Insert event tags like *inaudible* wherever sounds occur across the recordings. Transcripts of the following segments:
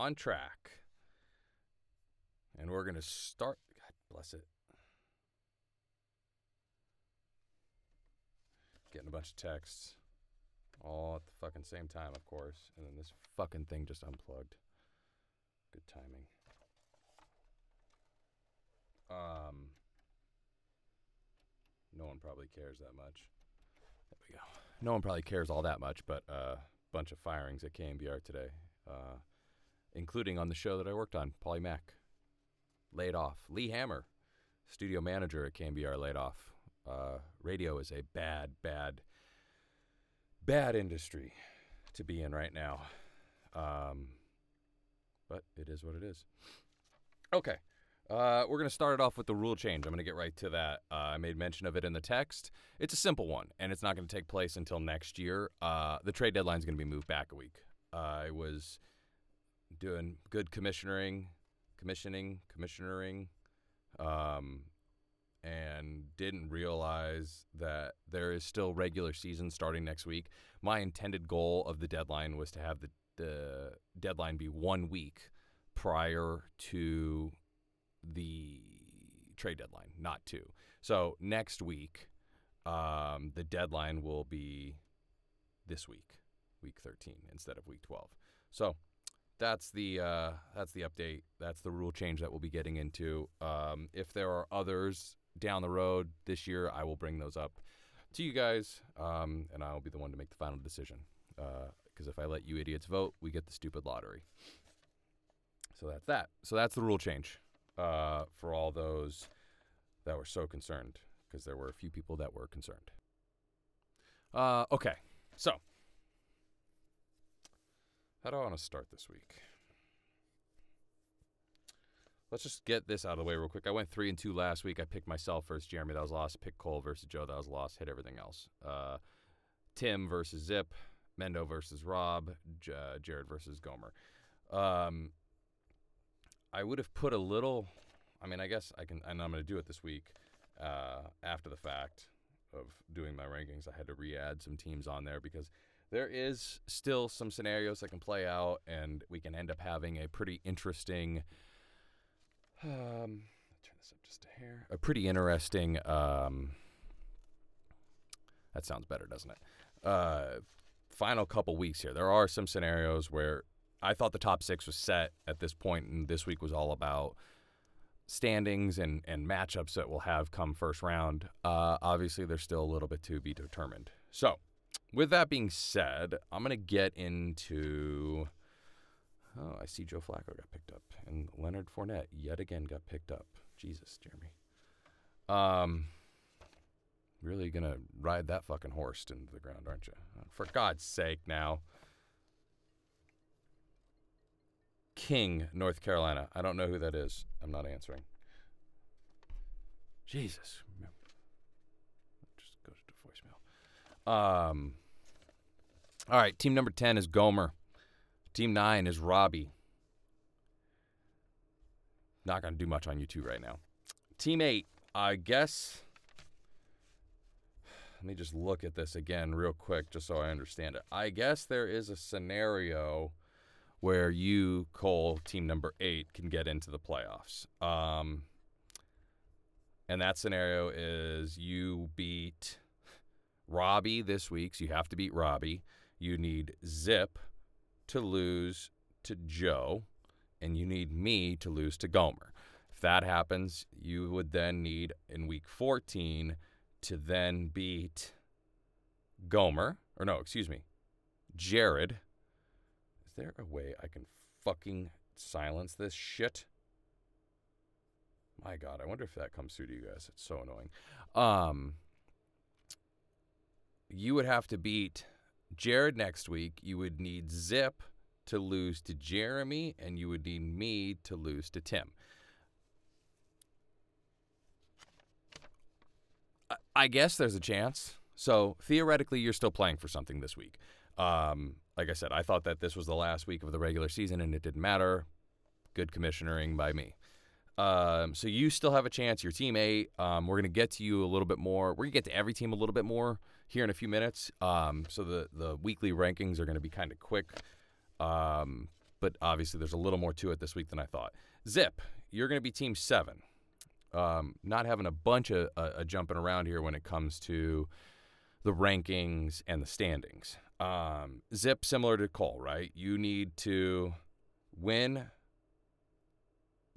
on track. And we're going to start. God bless it. Getting a bunch of texts all at the fucking same time, of course. And then this fucking thing just unplugged. Good timing. Um, no one probably cares that much. There we go. No one probably cares all that much, but a uh, bunch of firings at KNBR today, uh, including on the show that I worked on, Polly Mack, laid off. Lee Hammer, studio manager at KNBR, laid off. Uh, radio is a bad, bad, bad industry to be in right now. Um, but it is what it is. Okay. Uh, we're going to start it off with the rule change. I'm going to get right to that. Uh, I made mention of it in the text. It's a simple one, and it's not going to take place until next year. Uh, the trade deadline is going to be moved back a week. I was doing good commissioning, commissioning, commissioning, um, and didn't realize that there is still regular season starting next week. My intended goal of the deadline was to have the, the deadline be one week prior to the trade deadline, not two. So next week, um, the deadline will be this week, week 13 instead of week 12. So that's the uh, that's the update. That's the rule change that we'll be getting into. Um, if there are others down the road this year, I will bring those up to you guys, um, and I will be the one to make the final decision. Because uh, if I let you idiots vote, we get the stupid lottery. So that's that. So that's the rule change uh, for all those that were so concerned, because there were a few people that were concerned. Uh, okay, so how do I want to start this week? Let's just get this out of the way real quick. I went three and two last week. I picked myself versus Jeremy. That was lost. Picked Cole versus Joe. That was lost. Hit everything else. Uh, Tim versus Zip. Mendo versus Rob. J- uh, Jared versus Gomer. Um, I would have put a little. I mean, I guess I can, and I'm going to do it this week uh, after the fact of doing my rankings. I had to re-add some teams on there because there is still some scenarios that can play out, and we can end up having a pretty interesting. Um, turn this up just a hair. A pretty interesting. Um, that sounds better, doesn't it? Uh, final couple weeks here. There are some scenarios where I thought the top six was set at this point, and this week was all about standings and, and matchups that we'll have come first round. Uh, obviously, there's still a little bit to be determined. So, with that being said, I'm going to get into. Oh, I see Joe Flacco got picked up, and Leonard Fournette yet again got picked up. Jesus, Jeremy. Um, really gonna ride that fucking horse into the ground, aren't you? For God's sake, now. King, North Carolina. I don't know who that is. I'm not answering. Jesus. Just go to voicemail. Um, all right, team number 10 is Gomer. Team 9 is Robbie. Not going to do much on YouTube right now. Team 8, I guess. *sighs* Let me just look at this again real quick just so I understand it. I guess there is a scenario where you, Cole, team number eight, can get into the playoffs. Um, and that scenario is you beat Robbie this week, so you have to beat Robbie. You need Zip to lose to Joe, and you need me to lose to Gomer. If that happens, you would then need in week 14 to then beat Gomer, or no, excuse me, Jared Is there a way I can fucking silence this shit? My God, I wonder if that comes through to you guys. It's so annoying. Um, you would have to beat Jared next week. You would need Zip to lose to Jeremy, and you would need me to lose to Tim. I guess there's a chance. So theoretically, you're still playing for something this week. Um, like I said, I thought that this was the last week of the regular season and it didn't matter. Good commissioning by me. Um, so you still have a chance. Your team eight. Um, we're gonna get to you a little bit more. We're gonna get to every team a little bit more here in a few minutes. Um, so the the weekly rankings are gonna be kind of quick. Um, but obviously there's a little more to it this week than I thought. Zip, you're gonna be team seven. Um, not having a bunch of uh, jumping around here when it comes to the rankings and the standings. Um, Zip, similar to Cole, right? You need to win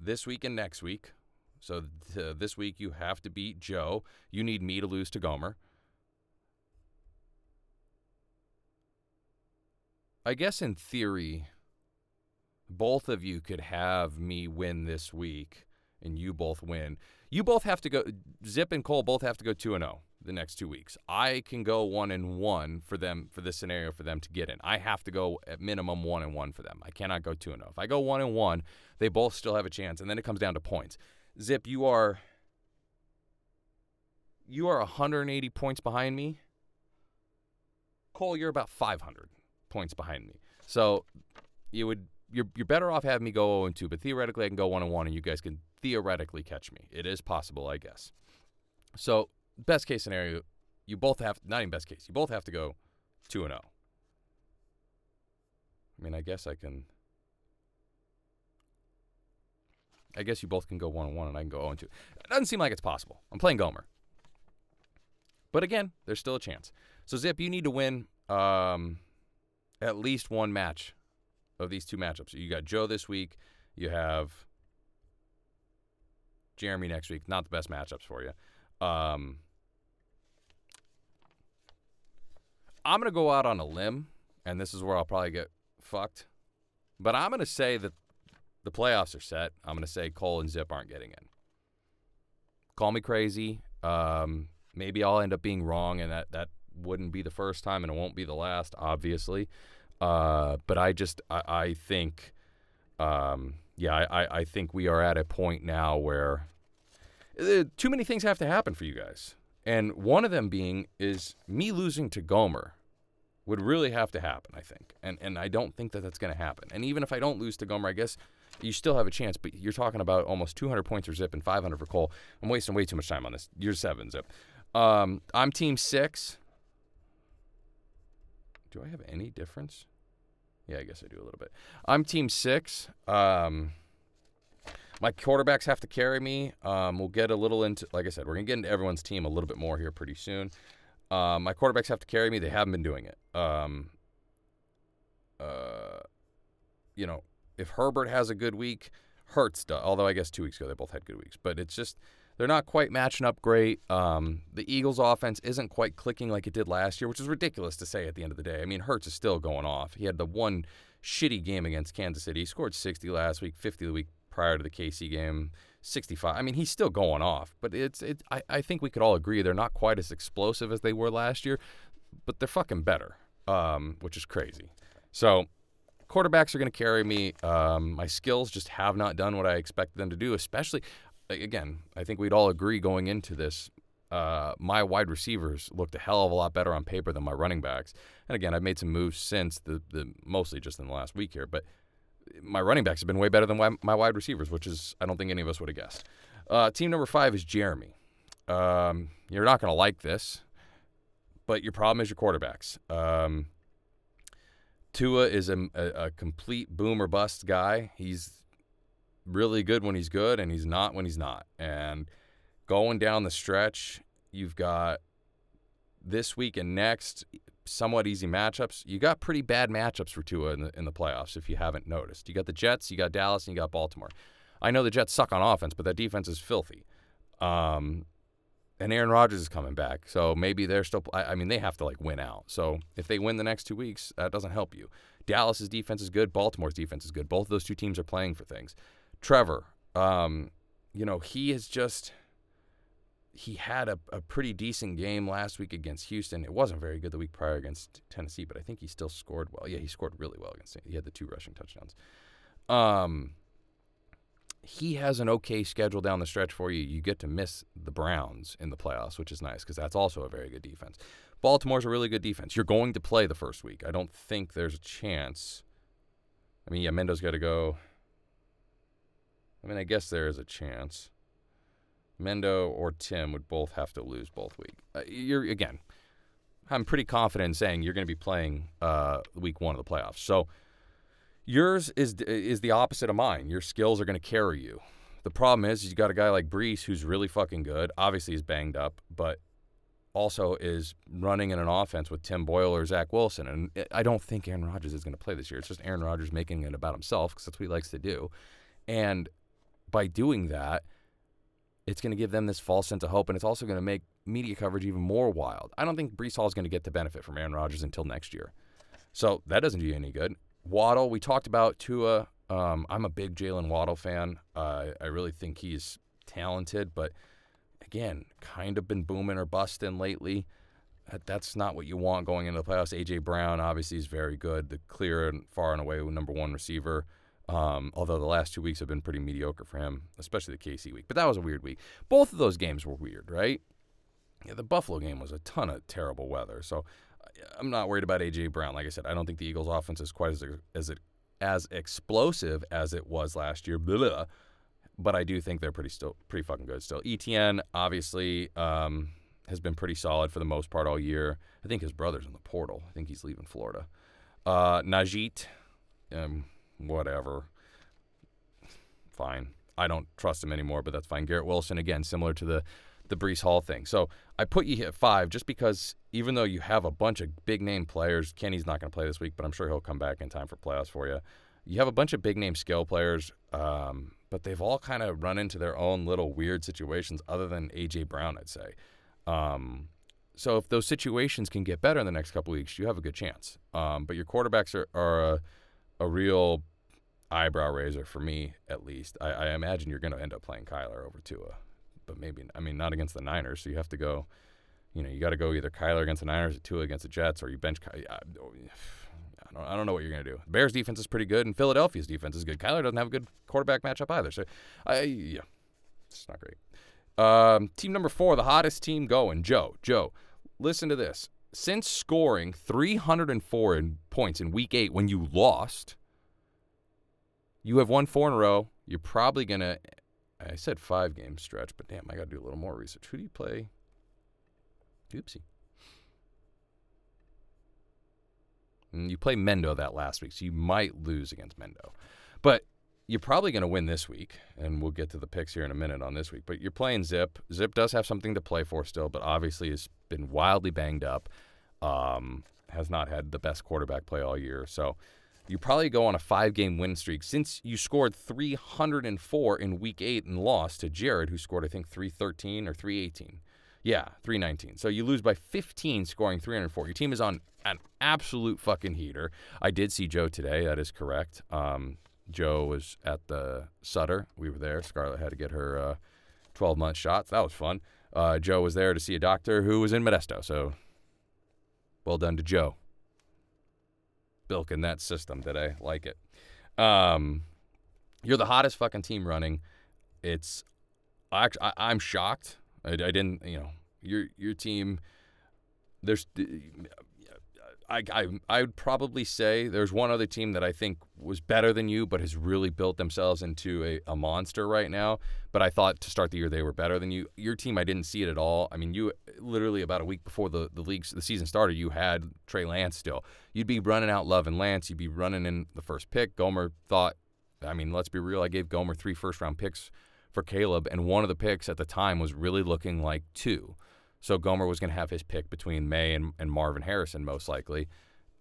this week and next week. So th- uh, this week you have to beat Joe. You need me to lose to Gomer. I guess in theory, both of you could have me win this week and you both win. You both have to go, Zip and Cole both have to go 2 and 0 the next two weeks. I can go one and one for them for this scenario for them to get in. I have to go at minimum one and one for them. I cannot go two and zero. If I go one and one, they both still have a chance, and then it comes down to points. Zip, you are you are 180 points behind me. Cole, you're about 500 points behind me. So you would you're you're better off having me go 0 and 2, but theoretically I can go 1 and 1 and you guys can theoretically catch me. It is possible, I guess. So best case scenario, you both have not even best case, you both have to go two and zero. Oh. I mean, I guess I can. I guess you both can go one and one, and I can go zero and two. It doesn't seem like it's possible. I'm playing Gomer, but again, there's still a chance. So Zip, you need to win um, at least one match of these two matchups. You got Joe this week. You have Jeremy next week. Not the best matchups for you. Um, I'm going to go out on a limb, and this is where I'll probably get fucked. But I'm going to say that the playoffs are set. I'm going to say Cole and Zip aren't getting in. Call me crazy. Um, maybe I'll end up being wrong, and that, that wouldn't be the first time, and it won't be the last, obviously. Uh, but I just, I, I think, um, yeah, I, I think we are at a point now where uh, too many things have to happen for you guys. And one of them being is me losing to Gomer would really have to happen, I think. And and I don't think that that's going to happen. And even if I don't lose to Gomer, I guess you still have a chance. But you're talking about almost 200 points for Zip and 500 for Cole. I'm wasting way too much time on this. You're seven, Zip. Um, I'm team six. Do I have any difference? Yeah, I guess I do a little bit. I'm team six. Um, my quarterbacks have to carry me. Um, we'll get a little into, like I said, we're gonna get into everyone's team a little bit more here pretty soon. Um, my quarterbacks have to carry me. They haven't been doing it. Um, uh, you know, if Herbert has a good week, Hurts does. Although I guess two weeks ago they both had good weeks, but it's just they're not quite matching up great. Um, the Eagles' offense isn't quite clicking like it did last year, which is ridiculous to say at the end of the day. I mean, Hurts is still going off. He had the one shitty game against Kansas City. He scored 60 last week, 50 the week prior to the KC game, 65. I mean, he's still going off, but it's it. I, I think we could all agree they're not quite as explosive as they were last year, but they're fucking better, um, which is crazy. So quarterbacks are going to carry me. Um, my skills just have not done what I expected them to do, especially. Again, I think we'd all agree going into this uh, my wide receivers looked a hell of a lot better on paper than my running backs. And again, I've made some moves since the, the mostly just in the last week here, but my running backs have been way better than my wide receivers, which is I don't think any of us would have guessed. Uh, team number five is Jeremy. Um, you're not going to like this, but your problem is your quarterbacks. Um, Tua is a, a, a, complete boom or bust guy. He's really good when he's good, and he's not when he's not. And going down the stretch, you've got this week and next somewhat easy matchups. You got pretty bad matchups for Tua in the in the playoffs if you haven't noticed. You got the Jets, you got Dallas, and you got Baltimore. I know the Jets suck on offense, but that defense is filthy. Um, and Aaron Rodgers is coming back, so maybe they're still. I, I mean, they have to like win out. So if they win the next two weeks, that doesn't help you. Dallas's defense is good. Baltimore's defense is good. Both of those two teams are playing for things. Trevor, um, you know, he is just he had a, a pretty decent game last week against Houston. It wasn't very good the week prior against Tennessee, but I think he still scored well. Yeah, he scored really well against. He had the two rushing touchdowns. Um, he has an okay schedule down the stretch for you. You get to miss the Browns in the playoffs, which is nice because that's also a very good defense. Baltimore's a really good defense. You're going to play the first week. I don't think there's a chance. I mean, yeah, Mendo's got to go. I mean, I guess there is a chance. Mendo or Tim would both have to lose both week. Uh, you're again. I'm pretty confident in saying you're going to be playing uh, week one of the playoffs. So yours is is the opposite of mine. Your skills are going to carry you. The problem is, is you got a guy like Breece who's really fucking good. Obviously, he's banged up, but also is running in an offense with Tim Boyle or Zach Wilson. And I don't think Aaron Rodgers is going to play this year. It's just Aaron Rodgers making it about himself because that's what he likes to do. And by doing that, it's going to give them this false sense of hope, and it's also going to make media coverage even more wild. I don't think Breece Hall is going to get the benefit from Aaron Rodgers until next year. So that doesn't do you any good. Waddle, we talked about Tua. Um, I'm a big Jalen Waddle fan. Uh, I really think he's talented, but again, kind of been booming or busting lately. That, that's not what you want going into the playoffs. AJ Brown obviously is very good, the clear and far and away number one receiver. Um, although the last two weeks have been pretty mediocre for him, especially the KC week. But that was a weird week. Both of those games were weird, right? Yeah, the Buffalo game was a ton of terrible weather. So I'm not worried about AJ Brown. Like I said, I don't think the Eagles' offense is quite as as as explosive as it was last year. Blah, blah, but I do think they're pretty still pretty fucking good still. ETN obviously um, has been pretty solid for the most part all year. I think his brother's in the portal. I think he's leaving Florida. Uh, Najee, um, whatever. Fine. I don't trust him anymore, but that's fine. Garrett Wilson, again, similar to the the Breece Hall thing. So I put you at five just because even though you have a bunch of big name players, Kenny's not going to play this week, but I'm sure he'll come back in time for playoffs for you. You have a bunch of big name skill players, um, but they've all kind of run into their own little weird situations, other than AJ Brown, I'd say. Um, so if those situations can get better in the next couple weeks, you have a good chance. Um, but your quarterbacks are, are a, a real eyebrow raiser for me, at least. I, I imagine you're going to end up playing Kyler over Tua, but maybe I mean not against the Niners. So you have to go. You know, you got to go either Kyler against the Niners or Tua against the Jets, or you bench. I, I don't, I don't know what you're going to do. Bears defense is pretty good, and Philadelphia's defense is good. Kyler doesn't have a good quarterback matchup either. So, I yeah, it's not great. Um, team number four, the hottest team going, Joe. Joe, listen to this. Since scoring 304 in points in Week Eight when you lost you have won four in a row. You're probably going to, I said five game stretch, but damn, I got to do a little more research. Who do you play? Oopsie. And you play Mendo that last week, so you might lose against Mendo. But you're probably going to win this week, and we'll get to the picks here in a minute on this week. But you're playing Zip. Zip does have something to play for still, but obviously has been wildly banged up. Um, has not had the best quarterback play all year. So you probably go on a five game win streak since you scored 304 in week eight and lost to Jared, who scored, I think, 313 or 318. Yeah, 319. So you lose by 15 scoring 304. Your team is on an absolute fucking heater. I did see Joe today. That is correct. Um, Joe was at the Sutter. We were there. Scarlett had to get her 12 uh, month shots. That was fun. Uh, Joe was there to see a doctor who was in Modesto. So well done to Joe bilking that system today. Like it. Um, you're the hottest fucking team running. It's I, am shocked. I, I, didn't, you know, your your team. There's I, I I would probably say there's one other team that I think was better than you, but has really built themselves into a, a monster right now. But I thought to start the year they were better than you. Your team, I didn't see it at all. I mean, you literally about a week before the the leagues the season started, you had Trey Lance still. You'd be running out Love and Lance. You'd be running in the first pick. Gomer thought, I mean, let's be real. I gave Gomer three first round picks for Caleb, and one of the picks at the time was really looking like two. So Gomer was going to have his pick between Maye and, and Marvin Harrison, most likely.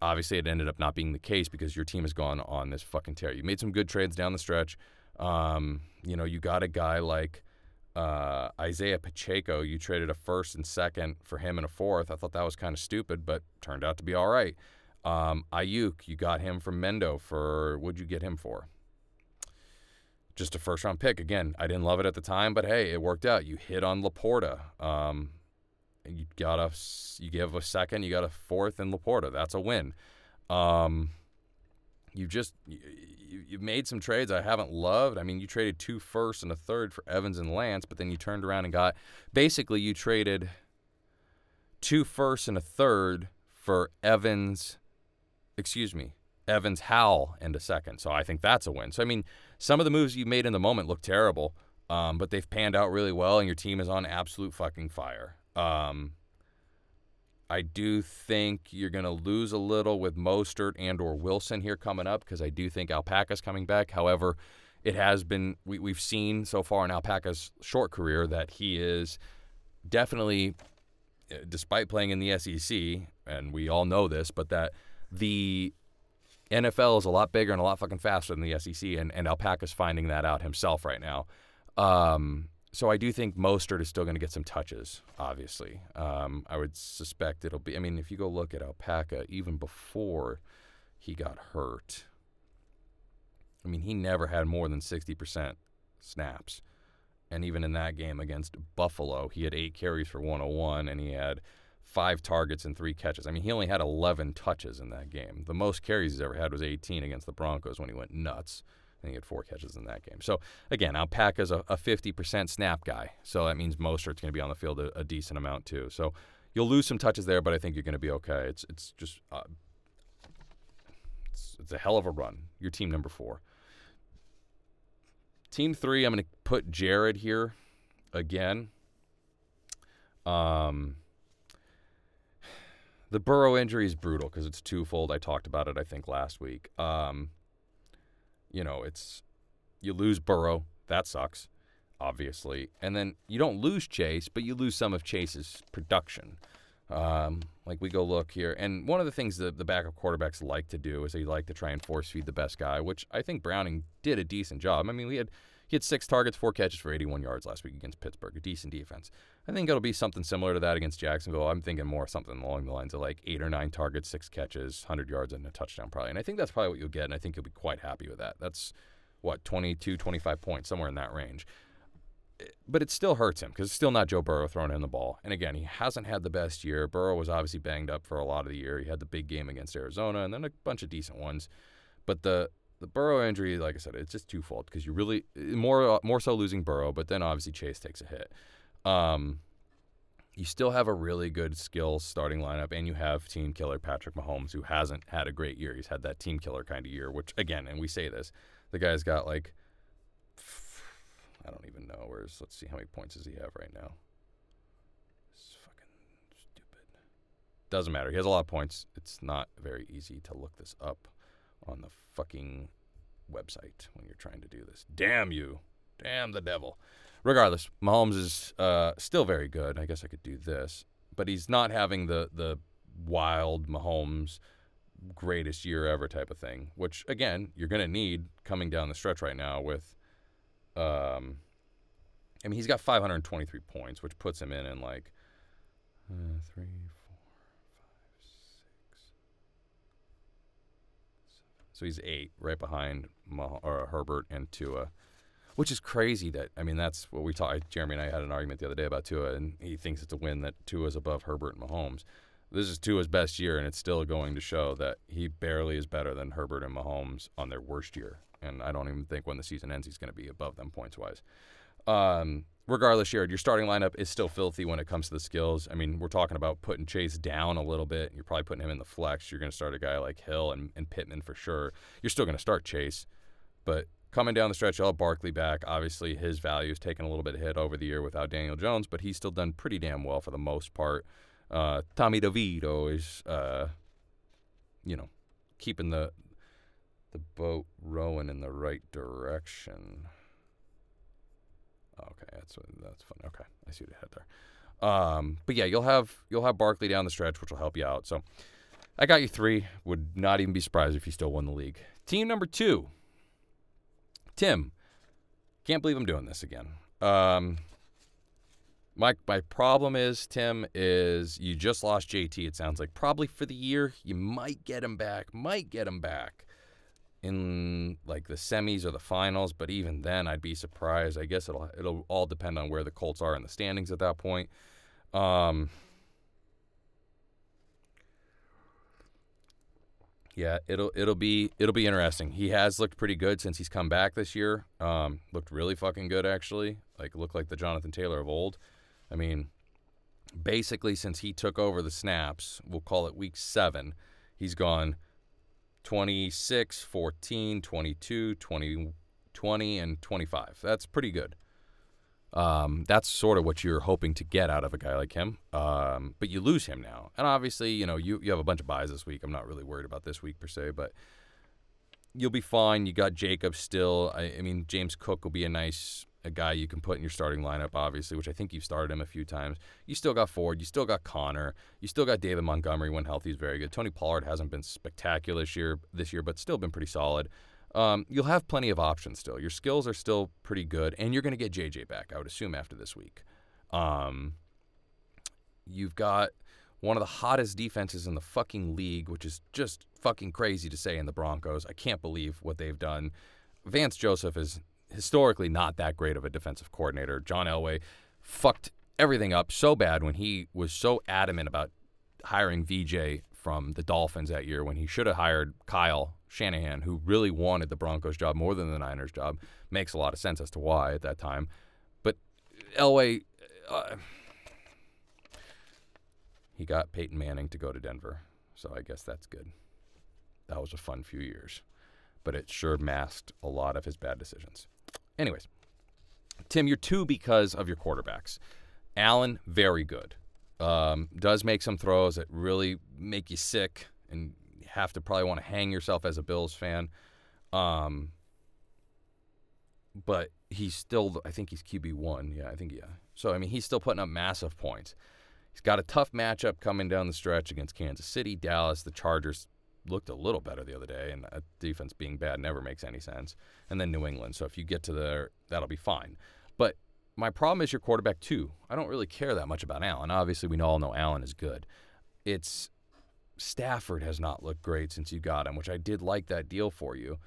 Obviously, it ended up not being the case because your team has gone on this fucking tear. You made some good trades down the stretch. Um, you know, you got a guy like uh, Isaiah Pacheco. You traded a first and second for him and a fourth. I thought that was kind of stupid, but turned out to be all right. Um, Aiyuk, you got him from Mendo for what'd you get him for? Just a first round pick. Again, I didn't love it at the time, but hey, it worked out. You hit on LaPorta. Um, you got a you give a second, you got a fourth in LaPorta. That's a win. Um, you just you, you made some trades I haven't loved. I mean, you traded two firsts and a third for Evans and Lance, but then you turned around and got basically you traded two firsts and a third for Evans. Excuse me. Evans Howell and a second. So I think that's a win. So I mean, some of the moves you made in the moment look terrible, um, but they've panned out really well, and your team is on absolute fucking fire. Um, I do think you're going to lose a little with Mostert and or Wilson here coming up because I do think Alpaca's coming back. However, it has been we, we've seen so far in Alpaca's short career that he is definitely, uh, despite playing in the SEC, and we all know this, but that the NFL is a lot bigger and a lot fucking faster than the SEC, and, and Alpacka's finding that out himself right now. Um, so I do think Mostert is still going to get some touches. Obviously, um, I would suspect it'll be. I mean, if you go look at Alpaca, even before he got hurt, I mean, he never had more than sixty percent snaps, and even in that game against Buffalo, he had eight carries for 101, and he had five targets and three catches. I mean, he only had 11 touches in that game. The most carries he's ever had was 18 against the Broncos when he went nuts. And he had four catches in that game. So, again, Alpaca's a, a 50% snap guy. So that means Mostert's going to be on the field a, a, decent amount, too. So you'll lose some touches there, but I think you're going to be okay. It's, it's just uh, it's, it's a hell of a run. Your team number four. Team three, I'm going to put Jared here again. Um, the Burrow injury is brutal because it's twofold. I talked about it, I think, last week. Um, you know, it's you lose Burrow, that sucks, obviously, and then you don't lose Chase, but you lose some of Chase's production. Um, like we go look here, and one of the things that the backup quarterbacks like to do is they like to try and force feed the best guy, which I think Browning did a decent job. I mean, we had he had six targets, four catches for 81 yards last week against Pittsburgh, a decent defense. I think it'll be something similar to that against Jacksonville. I'm thinking more something along the lines of like eight or nine targets, six catches, 100 yards, and a touchdown probably. And I think that's probably what you'll get, and I think you'll be quite happy with that. That's what 22, 25 points, somewhere in that range. Eh, but it still hurts him because it's still not Joe Burrow throwing in the ball. And again, he hasn't had the best year. Burrow was obviously banged up for a lot of the year. He had the big game against Arizona and then a bunch of decent ones. But the the Burrow injury, like I said, it's just twofold because you really more more so losing Burrow, but then obviously Chase takes a hit. Um, you still have a really good skill starting lineup, and you have team killer Patrick Mahomes, who hasn't had a great year. He's had that team killer kind of year, which again, and we say this, the guy's got like, I don't even know where's. Let's see how many points does he have right now. It's fucking stupid. Doesn't matter. He has a lot of points. It's not very easy to look this up on the fucking website when you're trying to do this. Damn you. Damn the devil regardless, Mahomes is uh, still very good. I guess I could do this, but he's not having the the wild Mahomes greatest year ever type of thing. Which again, you're gonna need coming down the stretch right now with. Um, I mean, he's got 523 points, which puts him in in like uh, three, four, five, six. Seven. So he's eight, right behind Mah- or Herbert and Tua which is crazy that I mean that's what we talked. Jeremy and I had an argument the other day about Tua, and he thinks it's a win that Tua is above Herbert and Mahomes. This is Tua's best year, and it's still going to show that he barely is better than Herbert and Mahomes on their worst year. And I don't even think when the season ends he's going to be above them points wise. Um, regardless, Jared, your starting lineup is still filthy when it comes to the skills. I mean, we're talking about putting Chase down a little bit. You're probably putting him in the flex. You're going to start a guy like Hill and, and Pittman for sure. You're still going to start Chase, but coming down the stretch, have Barkley back. Obviously, his value has taken a little bit of hit over the year without Daniel Jones, but he's still done pretty damn well for the most part. Uh, Tommy DeVito is, uh, you know, keeping the the boat rowing in the right direction. Okay, that's that's fun. Okay, I see what you had there. Um, but yeah, you'll have you'll have Barkley down the stretch, which will help you out. So I got you three. Would not even be surprised if you still won the league. Team number two. Tim, can't believe I'm doing this again. Um, my my problem is Tim is you just lost JT. It sounds like probably for the year. You might get him back. Might get him back in like the semis or the finals. But even then, I'd be surprised. I guess it'll it'll all depend on where the Colts are in the standings at that point. Um, Yeah, it'll it'll be it'll be interesting. He has looked pretty good since he's come back this year. Um, looked really fucking good actually. Like looked like the Jonathan Taylor of old. I mean, basically since he took over the snaps, we'll call it week seven, he's gone 26, 14, 22, 20, 20, and 25. That's pretty good. Um, that's sort of what you're hoping to get out of a guy like him. Um, but you lose him now. And obviously, you know, you, you have a bunch of buys this week. I'm not really worried about this week per se, but you'll be fine. You got Jacob still. I, I mean, James Cook will be a nice a guy you can put in your starting lineup, obviously, which I think you've started him a few times. You still got Ford. You still got Connor. You still got David Montgomery when healthy is very good. Tony Pollard hasn't been spectacular this year, this year, but still been pretty solid. Um, you'll have plenty of options still. Your skills are still pretty good, and you're going to get JJ back, I would assume, after this week. Um, you've got one of the hottest defenses in the fucking league, which is just fucking crazy to say in the Broncos. I can't believe what they've done. Vance Joseph is historically not that great of a defensive coordinator. John Elway fucked everything up so bad when he was so adamant about hiring VJ from the Dolphins that year when he should have hired Kyle Shanahan, who really wanted the Broncos job more than the Niners job. Makes a lot of sense as to why at that time. But Elway, uh, he got Peyton Manning to go to Denver, so I guess that's good. That was a fun few years, but it sure masked a lot of his bad decisions. Anyways, Tim, you're two because of your quarterbacks. Allen, very good. Um, does make some throws that really make you sick and have to probably want to hang yourself as a Bills fan. Um, but he's still, I think he's QB one. Yeah, I think yeah. So I mean, he's still putting up massive points. He's got a tough matchup coming down the stretch against Kansas City, Dallas, the Chargers looked a little better the other day, and a defense being bad never makes any sense. And then New England. So if you get to there, that'll be fine. But my problem is your quarterback too. I don't really care that much about Allen. Obviously, we all know Allen is good. It's Stafford has not looked great since you got him, which I did like that deal for you.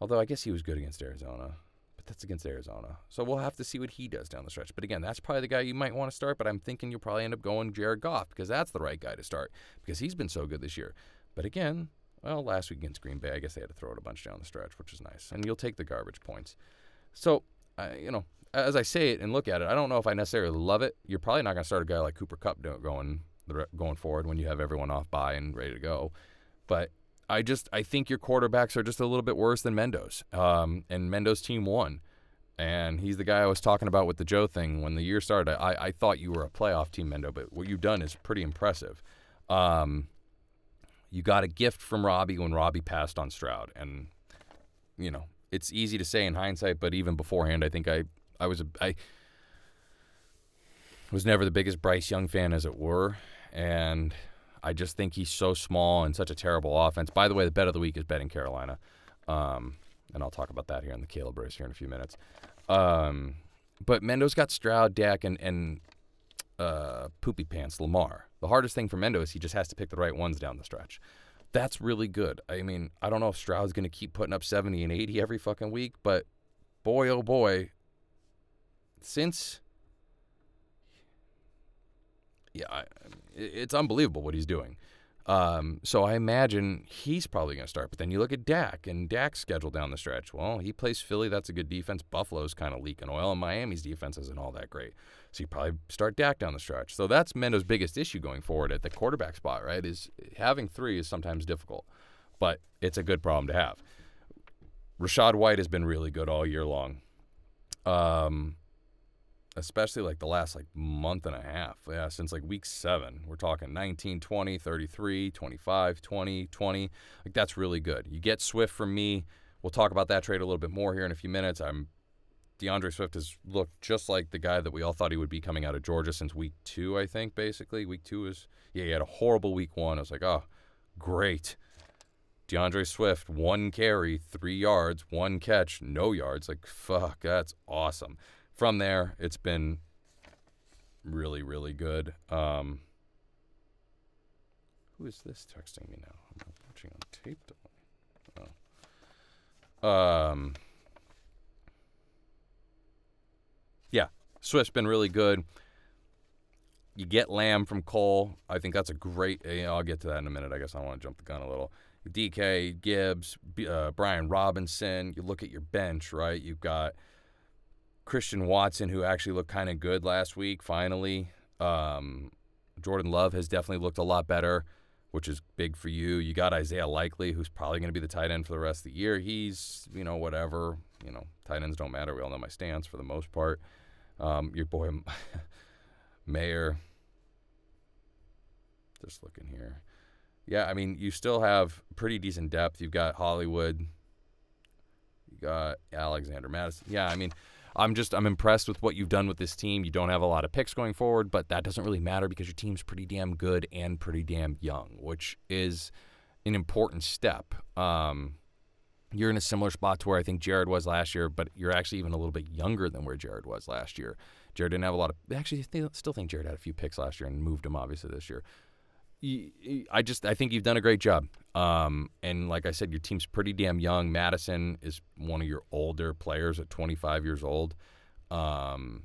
Although I guess he was good against Arizona, but that's against Arizona. So we'll have to see what he does down the stretch. But again, that's probably the guy you might want to start. But I'm thinking you'll probably end up going Jared Goff because that's the right guy to start because he's been so good this year. But again, well, last week against Green Bay, I guess they had to throw it a bunch down the stretch, which is nice. And you'll take the garbage points. So, uh, you know, as I say it and look at it, I don't know if I necessarily love it. You're probably not going to start a guy like Cooper Kupp going going forward when you have everyone off by and ready to go. But I just I think your quarterbacks are just a little bit worse than Mendo's. Um, and Mendo's team won. And he's the guy I was talking about with the Joe thing when the year started. I, I thought you were a playoff team, Mendo, but what you've done is pretty impressive. Um, you got a gift from Robbie when Robbie passed on Stroud, and you know it's easy to say in hindsight, but even beforehand, I think I I was a, I was never the biggest Bryce Young fan as it were, and I just think he's so small and such a terrible offense. By the way, the bet of the week is betting Carolina, um, and I'll talk about that here in the Caleb race here in a few minutes. Um, but Mendo's got Stroud, Dak, and and uh, poopy pants Lamar. The hardest thing for Mendo is he just has to pick the right ones down the stretch. That's really good. I mean, I don't know if Stroud's going to keep putting up 70 and 80 every fucking week, but boy, oh boy, since. Yeah, I, it's unbelievable what he's doing. Um, so I imagine he's probably going to start. But then you look at Dak, and Dak's schedule down the stretch. Well, he plays Philly. That's a good defense. Buffalo's kind of leaking oil, and Miami's defense isn't all that great. So you probably start Dak down the stretch. So that's Mendo's biggest issue going forward at the quarterback spot, right? Is having three is sometimes difficult, but it's a good problem to have. Rashad White has been really good all year long. Um, especially like the last like month and a half. Yeah, since like week 7. We're talking 19, 20, 33, 25, 20, 20. Like that's really good. You get Swift from me. We'll talk about that trade a little bit more here in a few minutes. I'm DeAndre Swift has looked just like the guy that we all thought he would be coming out of Georgia since week 2, I think basically. Week 2 is yeah, he had a horrible week 1. I was like, "Oh, great." DeAndre Swift, one carry, three yards, one catch, no yards. Like, fuck, that's awesome from there, it's been really, really good. Um, who is this texting me now? I'm watching on tape. Oh. Um, yeah, Swift's been really good. You get Lamb from Cole. I think that's a great. Know, I'll get to that in a minute. I guess I want to jump the gun a little. DK, Gibbs, uh, Brian Robinson. You look at your bench, right? You've got Christian Watson, who actually looked kind of good last week, finally. Um, Jordan Love has definitely looked a lot better which is big for you. You got Isaiah Likely, who's probably going to be the tight end for the rest of the year. He's, you know, whatever. You know, tight ends don't matter. We all know my stance for the most part. Um, your boy *laughs* Mayer. Just looking here. Yeah, I mean, you still have pretty decent depth. You've got Hollywood. You got Alexander Mattison. Yeah, I mean, I'm just I'm impressed with what you've done with this team. You don't have a lot of picks going forward, but that doesn't really matter because your team's pretty damn good and pretty damn young, which is an important step. Um, you're in a similar spot to where I think Jared was last year, but you're actually even a little bit younger than where Jared was last year. Jared didn't have a lot of. Actually, they still think Jared had a few picks last year and moved him obviously this year. I just I think you've done a great job. Um, and like I said, your team's pretty damn young. Mattison is one of your older players at 25 years old, um,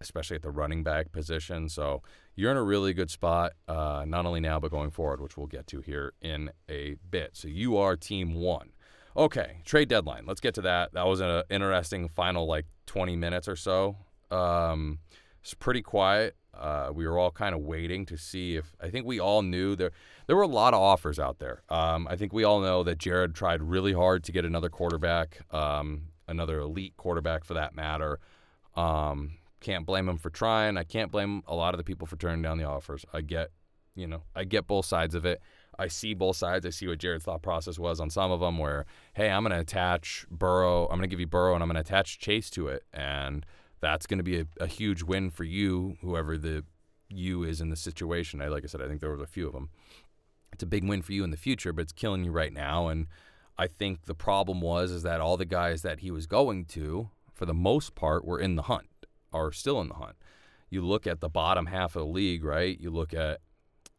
especially at the running back position. So you're in a really good spot, uh, not only now but going forward, which we'll get to here in a bit. So you are team one. Okay, trade deadline. Let's get to that. That was an interesting final like 20 minutes or so. Um, it's pretty quiet. Uh, we were all kind of waiting to see if I think we all knew there there were a lot of offers out there. Um, I think we all know that Jared tried really hard to get another quarterback, um, another elite quarterback for that matter. Um, can't blame him for trying. I can't blame a lot of the people for turning down the offers. I get, you know, I get both sides of it. I see both sides. I see what Jared's thought process was on some of them, where hey, I'm going to attach Burrow. I'm going to give you Burrow, and I'm going to attach Chase to it, and that's going to be a, a, huge win for you, whoever the you is in the situation. I like I said, I think there was a few of them. It's a big win for you in the future, but it's killing you right now. And I think the problem was is that all the guys that he was going to, for the most part, were in the hunt, are still in the hunt. You look at the bottom half of the league, right? You look at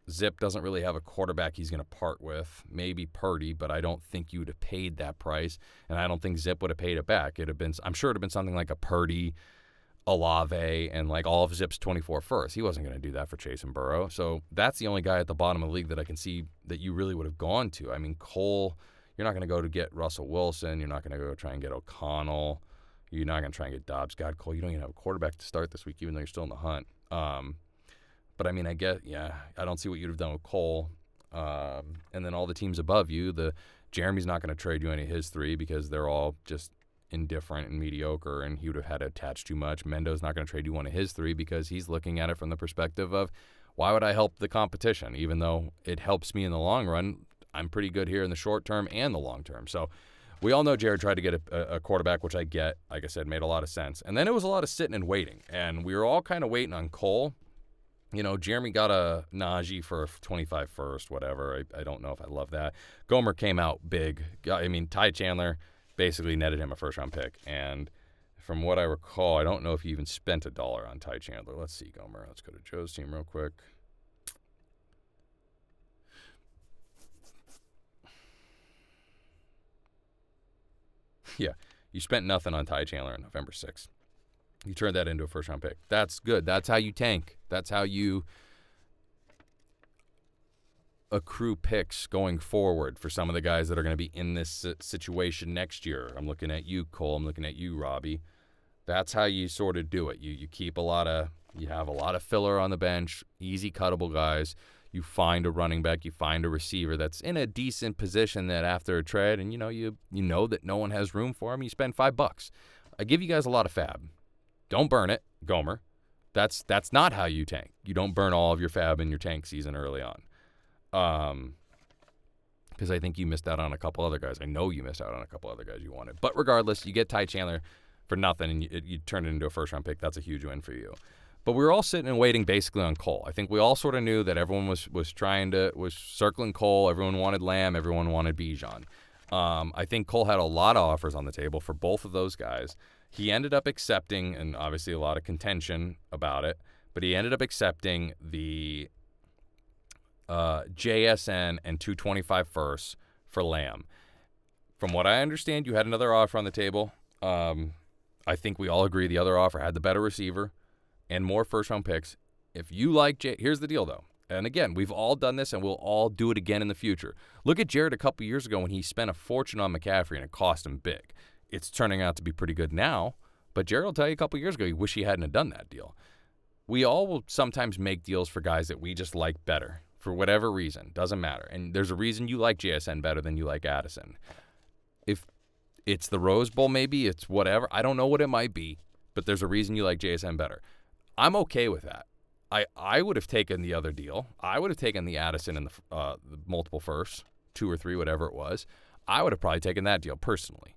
Zip doesn't really have a quarterback he's going to part with. Maybe Purdy, but I don't think you would have paid that price, and I don't think Zip would have paid it back. It'd have been, I'm sure, it'd have been something like a Purdy Olave and like all of Zip's 24 first. He wasn't going to do that for Chase and Burrow. So that's the only guy at the bottom of the league that I can see that you really would have gone to. I mean, Cole, you're not going to go to get Russell Wilson. You're not going to go try and get O'Connell. You're not going to try and get Dobbs. God, Cole, you don't even have a quarterback to start this week, even though you're still in the hunt. Um, but I mean, I get, yeah, I don't see what you'd have done with Cole. Um, and then all the teams above you, the Jeremy's not going to trade you any of his three because they're all just indifferent and mediocre, and he would have had to attach too much. Mendo's not going to trade you one of his three because he's looking at it from the perspective of why would I help the competition, even though it helps me in the long run. I'm pretty good here in the short term and the long term. So we all know Jared tried to get a, a, quarterback, which I get. Like I said, made a lot of sense. And then it was a lot of sitting and waiting, and we were all kind of waiting on Cole. You know, Jeremy got a Najee for 25 first, whatever. I, I don't know if I love that. Gomer came out big. I mean, Ty Chandler basically netted him a first round pick. And from what I recall, I don't know if he even spent a dollar on Ty Chandler. Let's see, Gomer. Let's go to Joe's team real quick. *laughs* Yeah, you spent nothing on Ty Chandler on November 6th. You turned that into a first round pick. That's good. That's how you tank. That's how you accrue picks going forward for some of the guys that are going to be in this situation next year. I'm looking at you, Cole. I'm looking at you, Robbie. That's how you sort of do it. You you keep a lot of you have a lot of filler on the bench, easy cuttable guys. You find a running back, you find a receiver that's in a decent position that after a trade, and you know you you know that no one has room for him. You spend five bucks. I give you guys a lot of fab. Don't burn it, Gomer. That's that's not how you tank. You don't burn all of your fab in your tank season early on. Um, because I think you missed out on a couple other guys. I know you missed out on a couple other guys you wanted. But regardless, you get Ty Chandler for nothing and you, you turn it into a first round pick. That's a huge win for you. But we were all sitting and waiting basically on Cole. I think we all sort of knew that everyone was was trying to was circling Cole. Everyone wanted Lamb. Everyone wanted Bijan. Um, I think Cole had a lot of offers on the table for both of those guys. He ended up accepting, and obviously a lot of contention about it, but he ended up accepting the uh, JSN and 225 first for Lamb. From what I understand, you had another offer on the table. Um, I think we all agree the other offer had the better receiver and more first round picks. If you like J, here's the deal though. And again, we've all done this and we'll all do it again in the future. Look at Jared a couple years ago when he spent a fortune on McCaffrey and it cost him big. It's turning out to be pretty good now, but Jared will tell you a couple years ago he wish he hadn't have done that deal. We all will sometimes make deals for guys that we just like better for whatever reason, doesn't matter. And there's a reason you like JSN better than you like Addison. If it's the Rose Bowl, maybe it's whatever. I don't know what it might be, but there's a reason you like JSN better. I'm okay with that. I, I would have taken the other deal. I would have taken the Addison and the, uh, the multiple firsts, two or three, whatever it was. I would have probably taken that deal personally.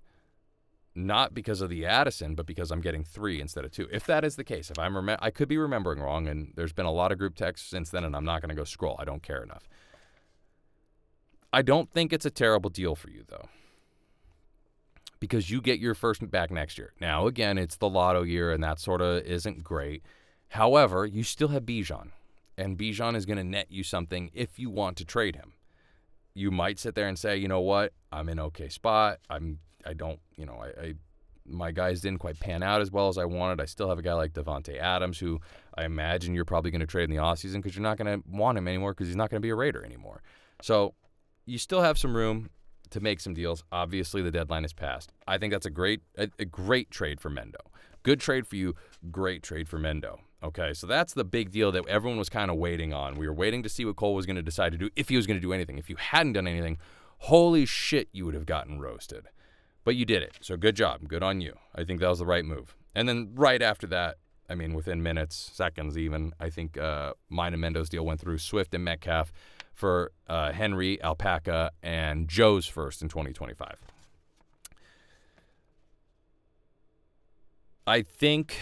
Not because of the Addison, but because I'm getting three instead of two. If that is the case, if I'm rem- I could be remembering wrong, and there's been a lot of group texts since then, and I'm not going to go scroll. I don't care enough. I don't think it's a terrible deal for you though because you get your first back next year. Now, again, it's the lotto year, and that sort of isn't great. However, you still have Bijan, and Bijan is going to net you something if you want to trade him. You might sit there and say, you know what, I'm in okay spot. I'm, I don't, you know, I, I my guys didn't quite pan out as well as I wanted. I still have a guy like Davante Adams, who I imagine you're probably going to trade in the offseason because you're not going to want him anymore because he's not going to be a Raider anymore. So you still have some room to make some deals. Obviously, the deadline is passed. I think that's a great a, a great trade for Mendo. Good trade for you. Great trade for Mendo. Okay, so that's the big deal that everyone was kind of waiting on. We were waiting to see what Cole was going to decide to do, if he was going to do anything. If you hadn't done anything, holy shit, you would have gotten roasted. But you did it, so good job. Good on you. I think that was the right move. And then right after that, I mean, within minutes, seconds even, I think uh, mine and Mendo's deal went through. Swift and Metcalf for uh, Henry, Alpaca, and Joe's first in 2025. I think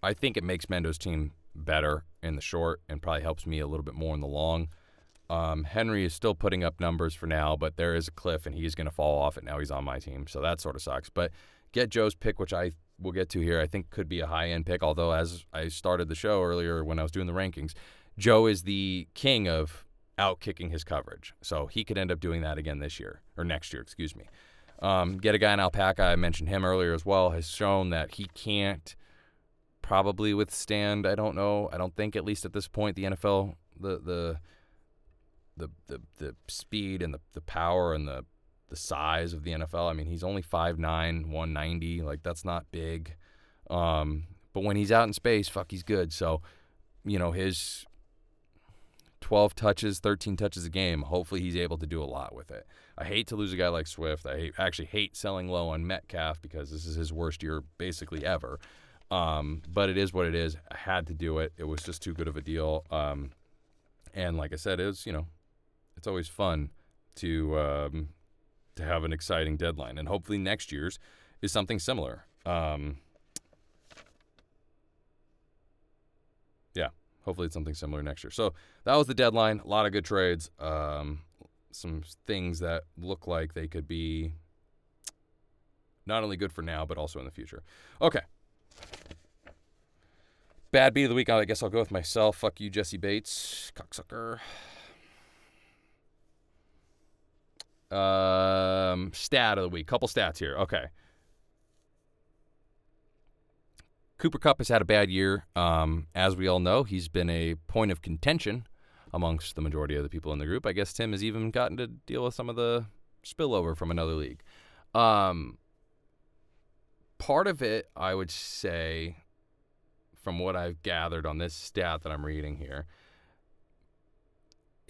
I think it makes Mendo's team better in the short and probably helps me a little bit more in the long. Um, Henry is still putting up numbers for now, but there is a cliff and he's going to fall off it now. He's on my team, so that sort of sucks. But get Joe's pick, which I will get to here, I think could be a high end pick. Although, as I started the show earlier when I was doing the rankings, Joe is the king of out kicking his coverage. So he could end up doing that again this year or next year, excuse me. Um, get a guy in Alpaca, I mentioned him earlier as well, has shown that he can't probably withstand. I don't know. I don't think at least at this point the NFL the the the the, the speed and the, the power and the the size of the NFL. I mean, he's only 5'9", 190. Like that's not big. Um, but when he's out in space, fuck, he's good. So, you know, his 12 touches, 13 touches a game, hopefully he's able to do a lot with it. I hate to lose a guy like Swift. I hate, actually hate selling low on Metcalf because this is his worst year basically ever. Um, but it is what it is. I had to do it. It was just too good of a deal. Um, and like I said, it was, you know, it's always fun to um, to have an exciting deadline. And hopefully next year's is something similar. Um, yeah, hopefully it's something similar next year. So that was the deadline. A lot of good trades. Um, some things that look like they could be not only good for now, but also in the future. Okay. Bad beat of the week. I guess I'll go with myself. Fuck you, Jessie Bates, cocksucker. Um, stat of the week. Couple stats here. Okay. Cooper Kupp has had a bad year. Um, as we all know, he's been a point of contention amongst the majority of the people in the group. I guess Tim has even gotten to deal with some of the spillover from another league. Um, part of it, I would say, from what I've gathered on this stat that I'm reading here,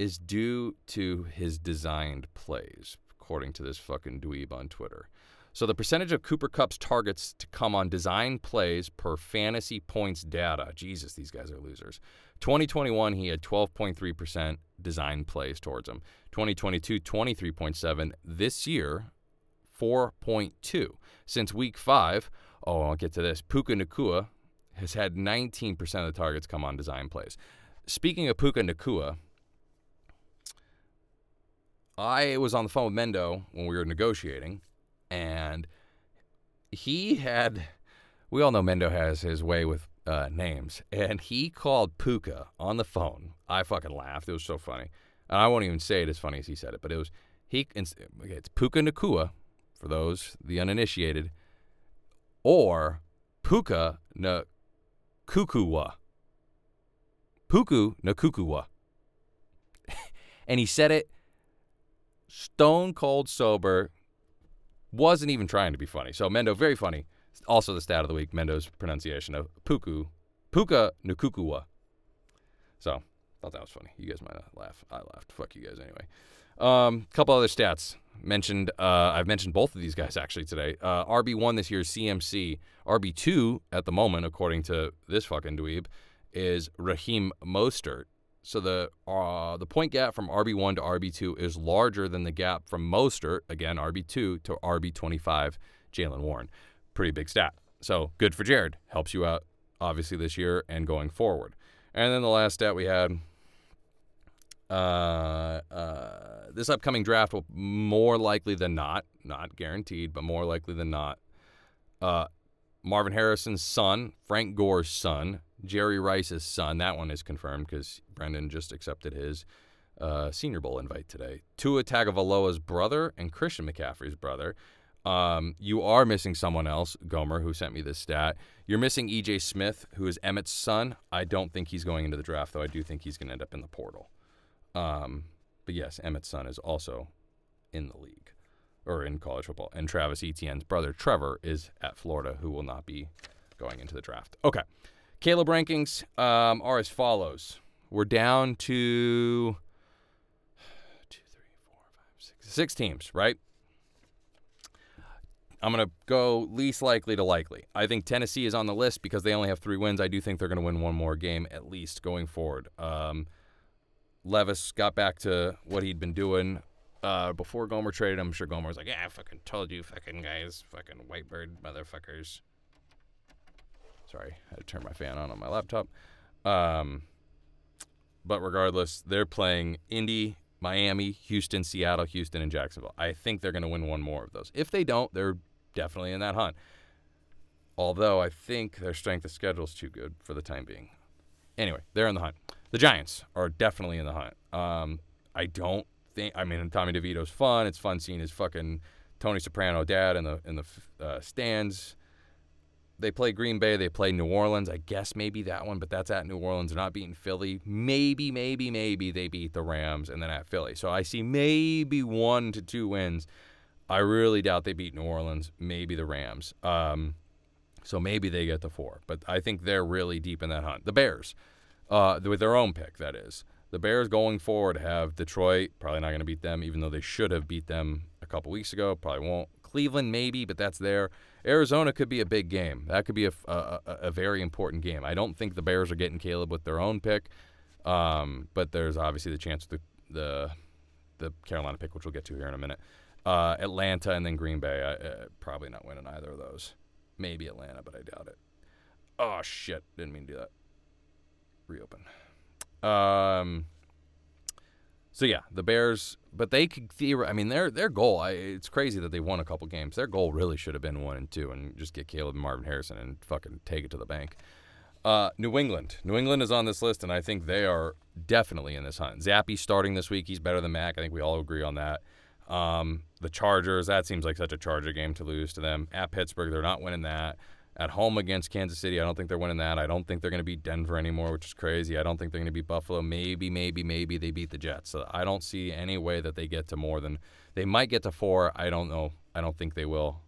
is due to his designed plays, according to this fucking dweeb on Twitter. So the percentage of Cooper Kupp's targets to come on design plays per fantasy points data. Jesus, these guys are losers. 2021, he had 12.3% design plays towards him. 2022, 23.7. This year, 4.2. Since week five, oh, I'll get to this. Puka Nacua has had 19% of the targets come on design plays. Speaking of Puka Nacua, I was on the phone with Mendo when we were negotiating, and he had. We all know Mendo has his way with uh, names, and he called Puka on the phone. I fucking laughed. It was so funny, and I won't even say it as funny as he said it, but it was he. It's Puka Nacua, for those the uninitiated, or Puka na Kukuwa. Puku Nakukuwa. *laughs* And he said it stone cold sober, wasn't even trying to be funny. So Mendo, very funny. Also the stat of the week, Mendo's pronunciation of Puku, Puka Nukukuwa. So thought that was funny. You guys might laugh. I laughed. Fuck you guys anyway. Um, couple other stats mentioned. Uh, I've mentioned both of these guys actually today. Uh, RB one this year is CMC. RB two at the moment, according to this fucking dweeb, is Raheem Mostert. So the uh, the point gap from RB one to RB two is larger than the gap from Mostert again RB two to RB twenty five Jaylen Warren. Pretty big stat. So good for Jared. Helps you out obviously this year and going forward. And then the last stat we had uh, uh, this upcoming draft will more likely than not, not guaranteed, but more likely than not, uh, Marvin Harrison's son, Frank Gore's son, Jerry Rice's son. That one is confirmed because Brenden just accepted his uh, Senior Bowl invite today. Tua Tagovailoa's brother and Christian McCaffrey's brother. Um, you are missing someone else, Gomer, who sent me this stat. You're missing EJ Smith, who is Emmett's son. I don't think he's going into the draft, though. I do think he's going to end up in the portal. Um, but yes, Emmett's son is also in the league or in college football. And Travis Etienne's brother, Trevor, is at Florida, who will not be going into the draft. Okay. Caleb rankings um, are as follows. We're down to *sighs* two, three, four, five, six, six teams, right? I'm going to go least likely to likely. I think Tennessee is on the list because they only have three wins. I do think they're going to win one more game at least going forward. Um, Levis got back to what he'd been doing uh, before Gomer traded him. I'm sure Gomer was like, "Yeah, I fucking told you, fucking guys, fucking whitebird motherfuckers." Sorry, I had to turn my fan on on my laptop. Um, but regardless, they're playing Indy, Miami, Houston, Seattle, Houston, and Jacksonville. I think they're going to win one more of those. If they don't, they're definitely in that hunt. Although I think their strength of schedule is too good for the time being. Anyway, they're in the hunt. The Giants are definitely in the hunt. Um, I don't think. I mean, Tommy DeVito's fun. It's fun seeing his fucking Tony Soprano dad in the in the uh, stands. They play Green Bay. They play New Orleans. I guess maybe that one, but that's at New Orleans. They're not beating Philly. Maybe, maybe, maybe they beat the Rams and then at Philly. So I see maybe one to two wins. I really doubt they beat New Orleans. Maybe the Rams. Um, so maybe they get the four. But I think they're really deep in that hunt. The Bears uh, with their own pick, that is. The Bears going forward have Detroit, probably not going to beat them, even though they should have beat them a couple weeks ago. Probably won't. Cleveland, maybe, but that's there. Arizona could be a big game. That could be a, a, a very important game. I don't think the Bears are getting Caleb with their own pick, um, but there's obviously the chance the, the the Carolina pick, which we'll get to here in a minute. Uh, Atlanta and then Green Bay. I, uh, probably not winning either of those. Maybe Atlanta, but I doubt it. Oh shit! Didn't mean to do that reopen. Um. So yeah, the Bears, but they could. I mean, their their goal. I, it's crazy that they won a couple games. Their goal really should have been one and two, and just get Caleb and Marvin Harrison and fucking take it to the bank. Uh, New England. New England is on this list, and I think they are definitely in this hunt. Zappe starting this week. He's better than Mac. I think we all agree on that. Um, the Chargers. That seems like such a Charger game to lose to them at Pittsburgh. They're not winning that at home against Kansas City. I don't think they're winning that. I don't think they're going to beat Denver anymore, which is crazy. I don't think they're going to beat Buffalo. Maybe, maybe, maybe they beat the Jets. So I don't see any way that they get to more than they might get to four. I don't know. I don't think they will.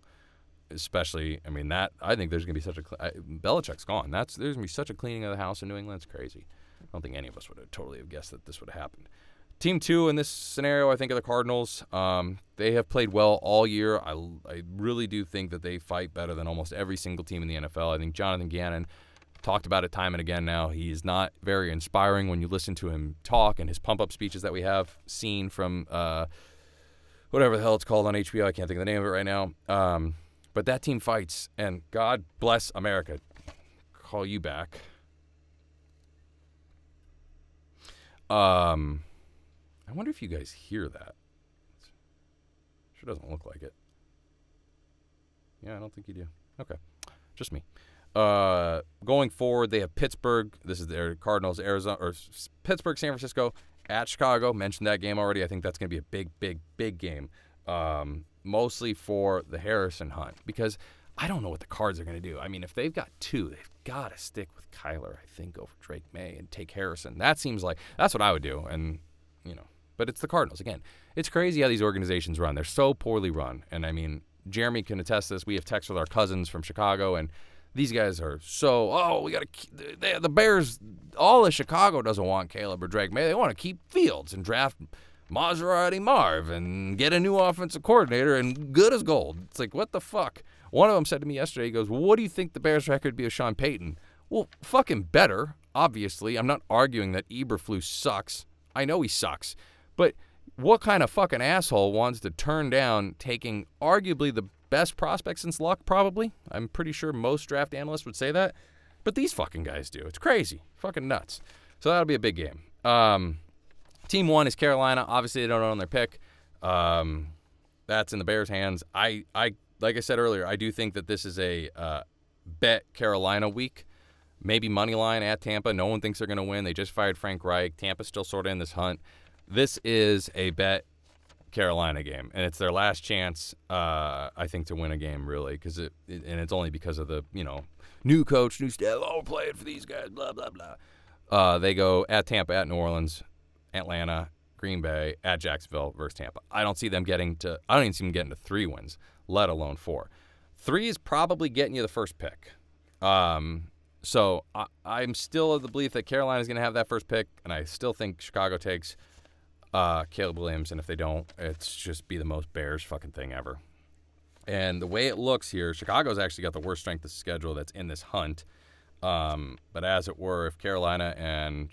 Especially, I mean that. I think there's going to be such a I, Belichick's gone. That's there's going to be such a cleaning of the house in New England. It's crazy. I don't think any of us would have totally have guessed that this would have happened. Team two in this scenario, I think, are the Cardinals. Um, they have played well all year. I, I really do think that they fight better than almost every single team in the NFL. I think Jonathan Gannon talked about it time and again now. He's not very inspiring when you listen to him talk and his pump up speeches that we have seen from uh, whatever the hell it's called on HBO. I can't think of the name of it right now. Um, but that team fights, and God bless America. Call you back. Um, I wonder if you guys hear that. Sure doesn't look like it. Yeah, I don't think you do. Okay, just me. Uh, going forward, they have Pittsburgh. This is their Cardinals, Arizona, or Pittsburgh, San Francisco, at Chicago. Mentioned that game already. I think that's going to be a big, big, big game. Um, mostly for the Harrison hunt because I don't know what the Cards are going to do. I mean, if they've got two, they've got to stick with Kyler, I think, over Drake Maye and take Harrison. That seems like that's what I would do. And you know, but it's the Cardinals. Again, it's crazy how these organizations run. They're so poorly run. And I mean, Jeremy can attest this. We have texts with our cousins from Chicago, and These guys are so. Oh, we got to. The Bears, all of Chicago doesn't want Caleb or Drake Maye. They want to keep Fields and draft Maserati Marv and get a new offensive coordinator and good as gold. It's like, what the fuck? One of them said to me yesterday, he goes, What do you think the Bears' record would be with Sean Payton? Well, fucking better, obviously. I'm not arguing that Eberflus sucks. I know he sucks. But what kind of fucking asshole wants to turn down taking arguably the best prospect since Luck, probably? I'm pretty sure most draft analysts would say that. But these fucking guys do. It's crazy. Fucking nuts. So that'll be a big game. Um, Team one is Carolina. Obviously, they don't own their pick. Um, that's in the Bears' hands. I, I, like I said earlier, I do think that this is a uh, bet Carolina week. Maybe money line at Tampa. No one thinks they're going to win. They just fired Frank Reich. Tampa's still sort of in this hunt. This is a bet Carolina game, and it's their last chance, uh, I think, to win a game really, because it, it, and it's only because of the you know new coach, new staff. Oh, play it for these guys. Blah blah blah. Uh, they go at Tampa, at New Orleans. Atlanta, Green Bay, at Jacksonville versus Tampa. I don't see them getting to. I don't even see them getting to three wins, let alone four. Three is probably getting you the first pick. Um, so I, am still of the belief that Carolina is going to have that first pick, and I still think Chicago takes uh, Caleb Williams. And if they don't, it's just be the most Bears fucking thing ever. And the way it looks here, Chicago's actually got the worst strength of schedule that's in this hunt. Um, but as it were, if Carolina and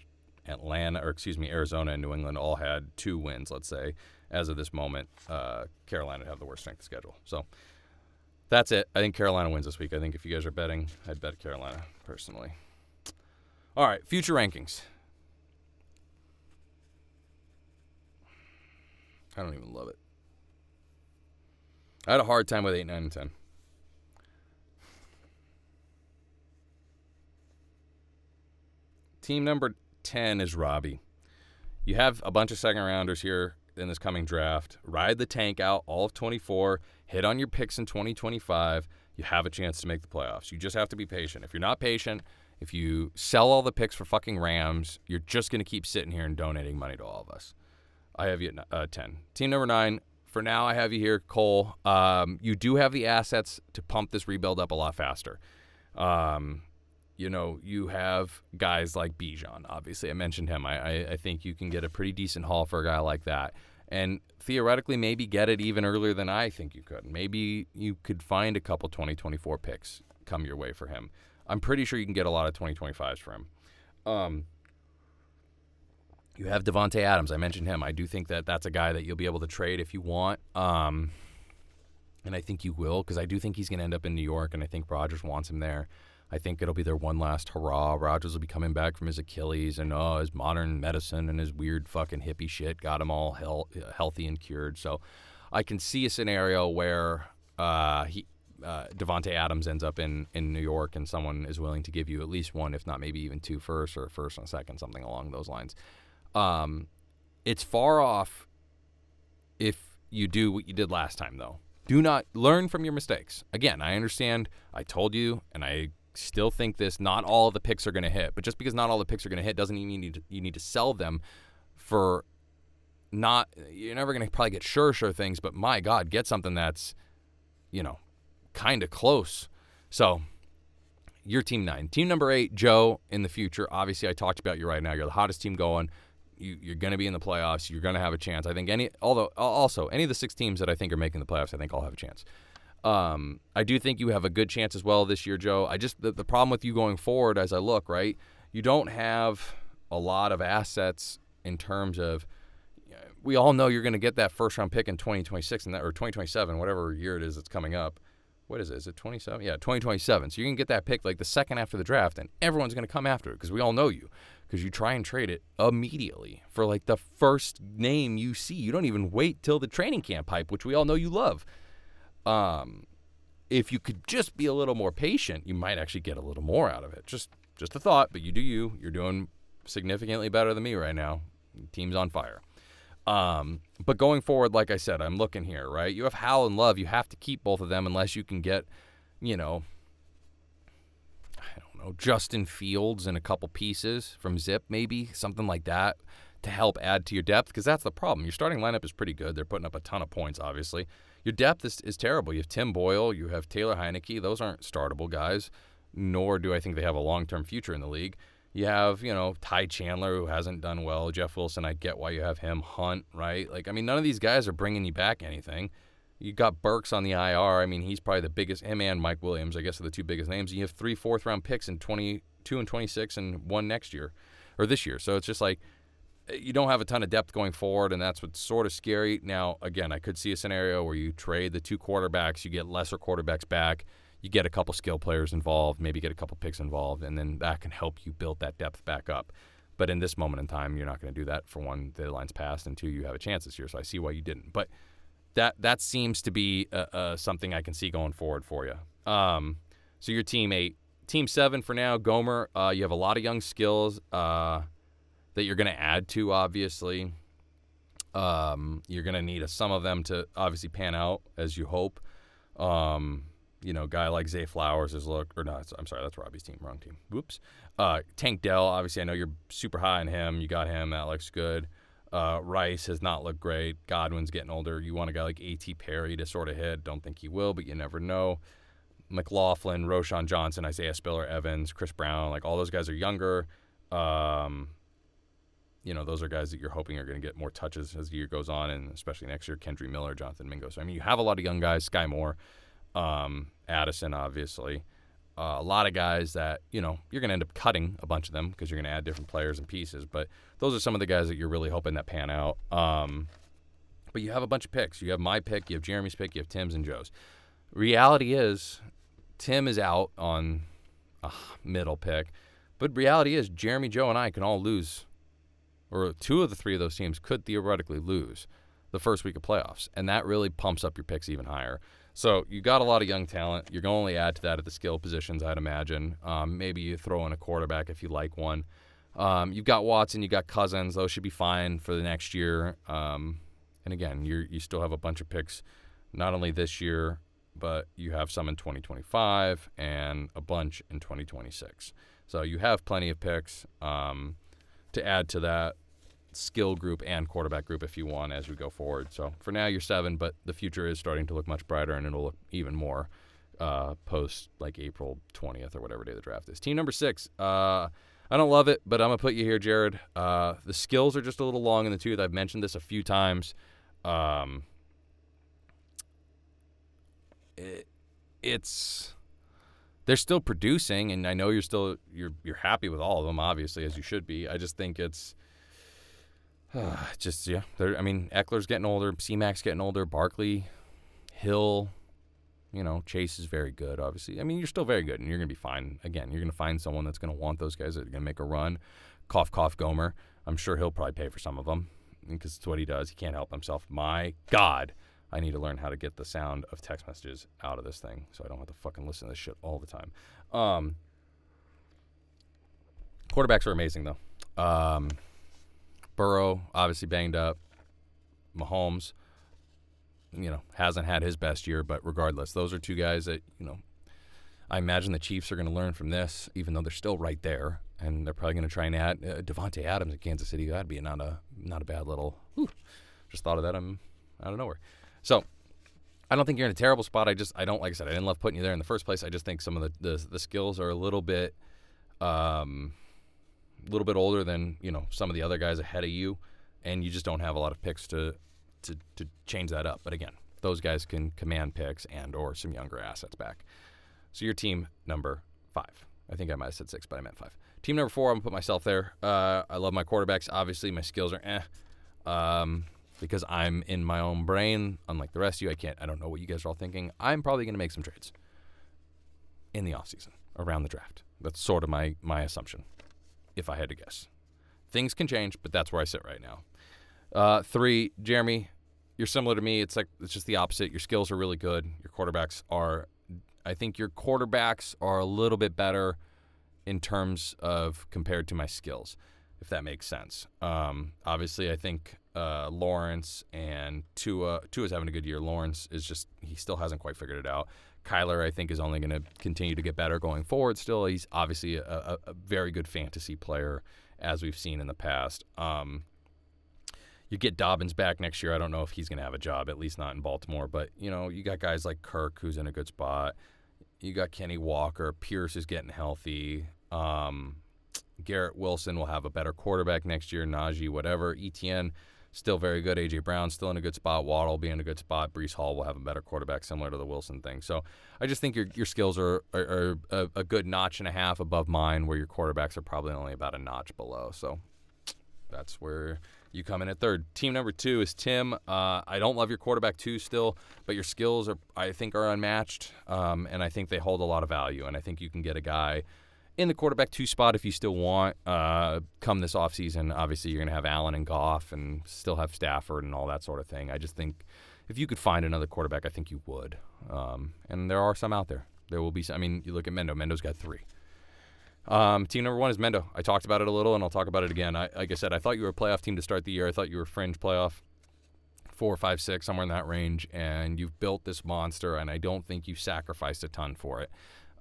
Atlanta, or excuse me, Arizona and New England all had two wins, let's say. As of this moment, uh, Carolina would have the worst strength of schedule. So that's it. I think Carolina wins this week. I think if you guys are betting, I'd bet Carolina personally. All right, future rankings. I don't even love it. I had a hard time with 8, 9, and 10. Team number 10 is Robbie. You have a bunch of second rounders here in this coming draft. Ride the tank out all of 24, hit on your picks in 2025. You have a chance to make the playoffs. You just have to be patient. If you're not patient, if you sell all the picks for fucking Rams, you're just going to keep sitting here and donating money to all of us. I have you at uh, 10. Team number nine, for now, I have you here, Cole. Um, you do have the assets to pump this rebuild up a lot faster. Um, you know, you have guys like Bijan. Obviously, I mentioned him. I, I, I, think you can get a pretty decent haul for a guy like that. And theoretically, maybe get it even earlier than I think you could. Maybe you could find a couple 2024 picks come your way for him. I'm pretty sure you can get a lot of 2025s for him. Um, you have Davante Adams. I mentioned him. I do think that that's a guy that you'll be able to trade if you want. Um, and I think you will because I do think he's going to end up in New York, and I think Rodgers wants him there. I think it'll be their one last hurrah. Rodgers will be coming back from his Achilles, and oh, his modern medicine and his weird fucking hippie shit got him all healthy and cured. So I can see a scenario where uh, he uh, Davante Adams ends up in, in New York, and someone is willing to give you at least one, if not maybe even two first or first and second, something along those lines. Um, it's far off if you do what you did last time, though. Do not learn from your mistakes. Again, I understand. I told you, and I still think this. Not all the picks are going to hit, but just because not all the picks are going to hit doesn't mean you need to, you need to sell them for not. You're never going to probably get sure sure things, but my God, get something that's you know kind of close. So you're team nine. Team number eight, Joe. In the future, obviously, I talked about you right now. You're the hottest team going. You, you're going to be in the playoffs. You're going to have a chance. I think any, although also any of the six teams that I think are making the playoffs, I think all have a chance. Um, I do think you have a good chance as well this year, Joe. I just the, the problem with you going forward, as I look right, you don't have a lot of assets in terms of. We all know you're going to get that first round pick in 2026 and that, or 2027, whatever year it is that's coming up. What is it? Is it 27? Yeah, 2027. So you can get that pick like the second after the draft, and everyone's going to come after it because we all know you because you try and trade it immediately for like the first name you see. You don't even wait till the training camp hype, which we all know you love. Um, if you could just be a little more patient, you might actually get a little more out of it. Just just a thought, but you do you. You're doing significantly better than me right now. Team's on fire. Um, but going forward, like I said, I'm looking here, right? You have Hal and Love. You have to keep both of them unless you can get, you know, know, Justin Fields and a couple pieces from Zip, maybe something like that to help add to your depth because that's the problem. Your starting lineup is pretty good. They're putting up a ton of points, obviously. Your depth is, is terrible. You have Tim Boyle, you have Taylor Heinicke. Those aren't startable guys. nor do I think they have a long term future in the league. You have, you know, Ty Chandler, who hasn't done well. Jeff Wilson, I get why you have him. Hunt, right? Like, I mean, none of these guys are bringing you back anything. You got Burks on the IR. I mean, he's probably the biggest. Him and Mike Williams, I guess, are the two biggest names. You have three fourth round picks in 22 and 26 and one next year or this year. So it's just like eh, you don't have a ton of depth going forward, and that's what's sort of scary. Now, again, I could see a scenario where you trade the two quarterbacks, you get lesser quarterbacks back, you get a couple skill players involved, maybe get a couple picks involved, and then that can help you build that depth back up. But in this moment in time, you're not going to do that. For one, the line's passed, and two, you have a chance this year. So I see why you didn't. But that that seems to be uh, uh, something I can see going forward for you. Um, so your team eight, team seven for now. Gomer, uh, you have a lot of young skills. Uh, that you're going to add to, obviously. Um, you're going to need a, some of them to obviously pan out as you hope. Um, you know, guy like Zay Flowers is look, or no, I'm sorry, that's Robbie's team, wrong team. Whoops. Uh, Tank Dell, obviously, I know you're super high on him. You got him, that looks good. Uh, Rice has not looked great. Godwin's getting older. You want a guy like A.T. Perry to sort of hit. Don't think he will, but you never know. McLaughlin, Roschon Johnson, Isaiah Spiller, Evans, Chris Brown, like all those guys are younger. Um, you know, those are guys that you're hoping are going to get more touches as the year goes on, and especially next year, Kendre Miller, Jonathan Mingo. So, I mean, you have a lot of young guys, Sky Moore, um, Addison, obviously. Uh, a lot of guys that, you know, you're going to end up cutting a bunch of them because you're going to add different players and pieces. But those are some of the guys that you're really hoping that pan out. Um, but you have a bunch of picks. You have my pick, you have Jeremy's pick, you have Tim's and Joe's. Reality is, Tim is out on a middle pick. But reality is, Jeremy, Joe, and I can all lose or two of the three of those teams could theoretically lose the first week of playoffs, and that really pumps up your picks even higher. So you got a lot of young talent. You're going to only add to that at the skill positions, I'd imagine. Um, maybe you throw in a quarterback if you like one. Um, you've got Watson, you got Cousins. Those should be fine for the next year. Um, and again, you you still have a bunch of picks, not only this year, but you have some in 2025 and a bunch in 2026. So you have plenty of picks um, to add to that skill group and quarterback group if you want as we go forward. So for now, you're seven, but the future is starting to look much brighter, and it'll look even more uh, post like April 20th or whatever day the draft is. Team number six. Uh, I don't love it, but I'm gonna put you here, Jared. Uh, the skills are just a little long in the tooth. I've mentioned this a few times. Um, it, it's they're still producing, and I know you're still you're you're happy with all of them, obviously as you should be. I just think it's *sighs* just yeah. I mean, Ekeler's getting older. C-Mac's getting older. Barkley, Hill, you know, Chase is very good. Obviously, I mean, you're still very good, and you're gonna be fine. Again, you're gonna find someone that's gonna want those guys that are gonna make a run. Cough, cough, Gomer. I'm sure he'll probably pay for some of them because it's what he does. He can't help himself. My God, I need to learn how to get the sound of text messages out of this thing so I don't have to fucking listen to this shit all the time. Um, quarterbacks are amazing though. Um, Burrow, obviously banged up. Mahomes, you know, hasn't had his best year, but regardless, those are two guys that, you know, I imagine the Chiefs are going to learn from this, even though they're still right there, and they're probably going to try and add uh, Davante Adams in Kansas City. That'd be not a not a bad little. Whew, just thought of that. I'm out of nowhere. So I don't think you're in a terrible spot. I just I don't like I said I didn't love putting you there in the first place. I just think some of the the, the skills are a little bit um a little bit older than you know some of the other guys ahead of you, and you just don't have a lot of picks to to to change that up. But again, those guys can command picks and or some younger assets back. So your team number five. I think I might have said six, but I meant five. Team number four, I'm gonna put myself there. Uh, I love my quarterbacks. Obviously, my skills are eh. Um, because I'm in my own brain, unlike the rest of you. I can't. I don't know what you guys are all thinking. I'm probably gonna make some trades in the offseason around the draft. That's sort of my my assumption if I had to guess. Things can change, but that's where I sit right now. Uh, three, Jeremy, you're similar to me. It's like it's just the opposite. Your skills are really good. Your quarterbacks are, I think your quarterbacks are a little bit better in terms of compared to my skills, if that makes sense. Um, obviously, I think uh, Lawrence and Tua. Tua's having a good year. Lawrence is just he still hasn't quite figured it out. Kyler, I think, is only going to continue to get better going forward. Still, he's obviously a, a, a, very good fantasy player, as we've seen in the past. Um, you get Dobbins back next year. I don't know if he's going to have a job, at least not in Baltimore. But you know, you got guys like Kirk, who's in a good spot. You got Kenny Walker. Pierce is getting healthy. Um, Garrett Wilson will have a better quarterback next year. Najee, whatever. ETN still very good. AJ Brown still in a good spot. Waddle be in a good spot. Breece Hall will have a better quarterback, similar to the Wilson thing. So I just think your your skills are are, are a, a, good notch and a half above mine, where your quarterbacks are probably only about a notch below. So that's where you come in at third. Team number two is Tim. Uh, I don't love your quarterback two still, but your skills are I think are unmatched, um, and I think they hold a lot of value. And I think you can get a guy in the quarterback two spot if you still want. Uh, come this offseason, obviously you're going to have Allen and Goff and still have Stafford and all that sort of thing. I just think if you could find another quarterback, I think you would. Um, and there are some out there. There will be. Some, I mean, you look at Mendo. Mendo's got three. Um, team number one is Mendo. I talked about it a little, and I'll talk about it again. I, like I said, I thought you were a playoff team to start the year. I thought you were fringe playoff, four, five, six, somewhere in that range. And you've built this monster, and I don't think you sacrificed a ton for it.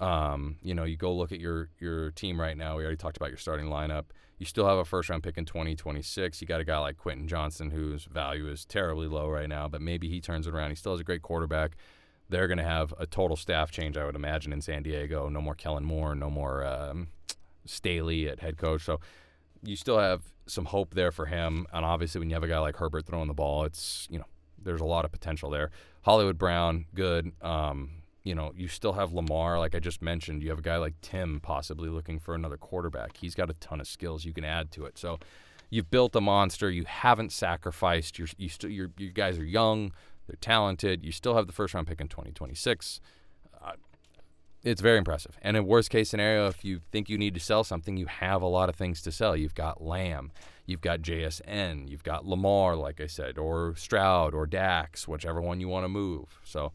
Um, you know, you go look at your your team right now. We already talked about your starting lineup. You still have a first round pick in 2026. You got a guy like Quentin Johnston, whose value is terribly low right now, but maybe he turns it around. He still has a great quarterback. They're going to have a total staff change, I would imagine, in San Diego. No more Kellen Moore, no more um, Staley at head coach. So you still have some hope there for him. And obviously, when you have a guy like Herbert throwing the ball, it's you know there's a lot of potential there. Hollywood Brown, good. Um, you know, you still have Lamar, like I just mentioned. You have a guy like Tim possibly looking for another quarterback. He's got a ton of skills you can add to it. So you've built a monster. You haven't sacrificed. You're, you still, you guys are young. They're talented. You still have the first round pick in 2026. Uh, it's very impressive. And in worst case scenario, if you think you need to sell something, you have a lot of things to sell. You've got Lamb, you've got JSN, you've got Lamar, like I said, or Stroud or Dax, whichever one you want to move. So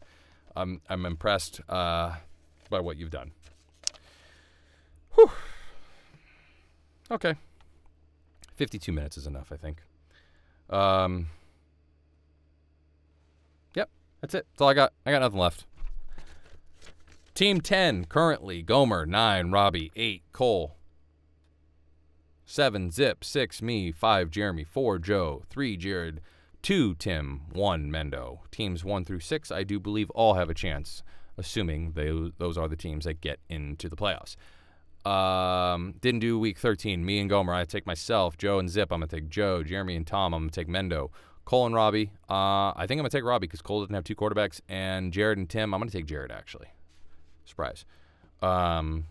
I'm I'm impressed uh, by what you've done. Whew. Okay. 52 minutes is enough, I think. Um, yep, that's it. That's all I got. I got nothing left. Team 10, currently Gomer, 9, Robbie, 8, Cole, 7, Zip, 6, me, 5, Jeremy, 4, Joe, 3, Jared, two Tim, one Mendo. Teams one through six, I do believe, all have a chance, assuming they, those are the teams that get into the playoffs. Um, didn't do week 13. Me and Gomer, I take myself. Joe and Zip, I'm going to take Joe. Jeremy and Tom, I'm going to take Mendo. Cole and Robbie, uh, I think I'm going to take Robbie because Cole doesn't have two quarterbacks. And Jared and Tim, I'm going to take Jared, actually. Surprise. Um,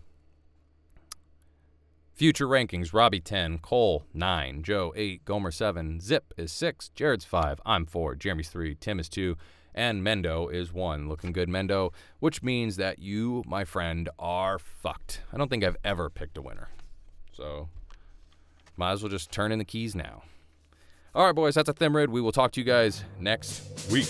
Future rankings Robbie 10, Cole 9, Joe 8, Gomer 7, Zip is 6, Jared's 5, I'm 4, Jeremy's 3, Tim is 2, and Mendo is 1. Looking good, Mendo, which means that you, my friend, are fucked. I don't think I've ever picked a winner. So, might as well just turn in the keys now. All right, boys, that's a Thimrid. We will talk to you guys next week.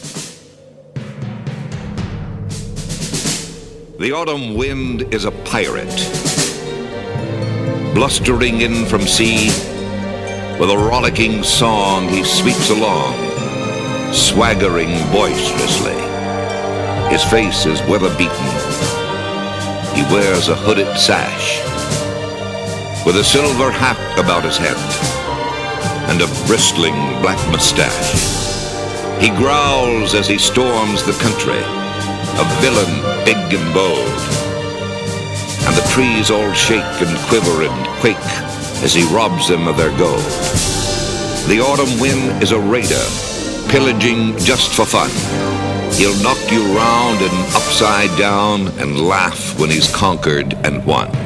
The autumn wind is a pirate blustering in from sea. With a rollicking song he sweeps along, swaggering boisterously. His face is weather-beaten. He wears a hooded sash, with a silver hat about his head, and a bristling black mustache. He growls as he storms the country, a villain big and bold and the trees all shake and quiver and quake as he robs them of their gold. The autumn wind is a raider, pillaging just for fun. He'll knock you round and upside down and laugh when he's conquered and won.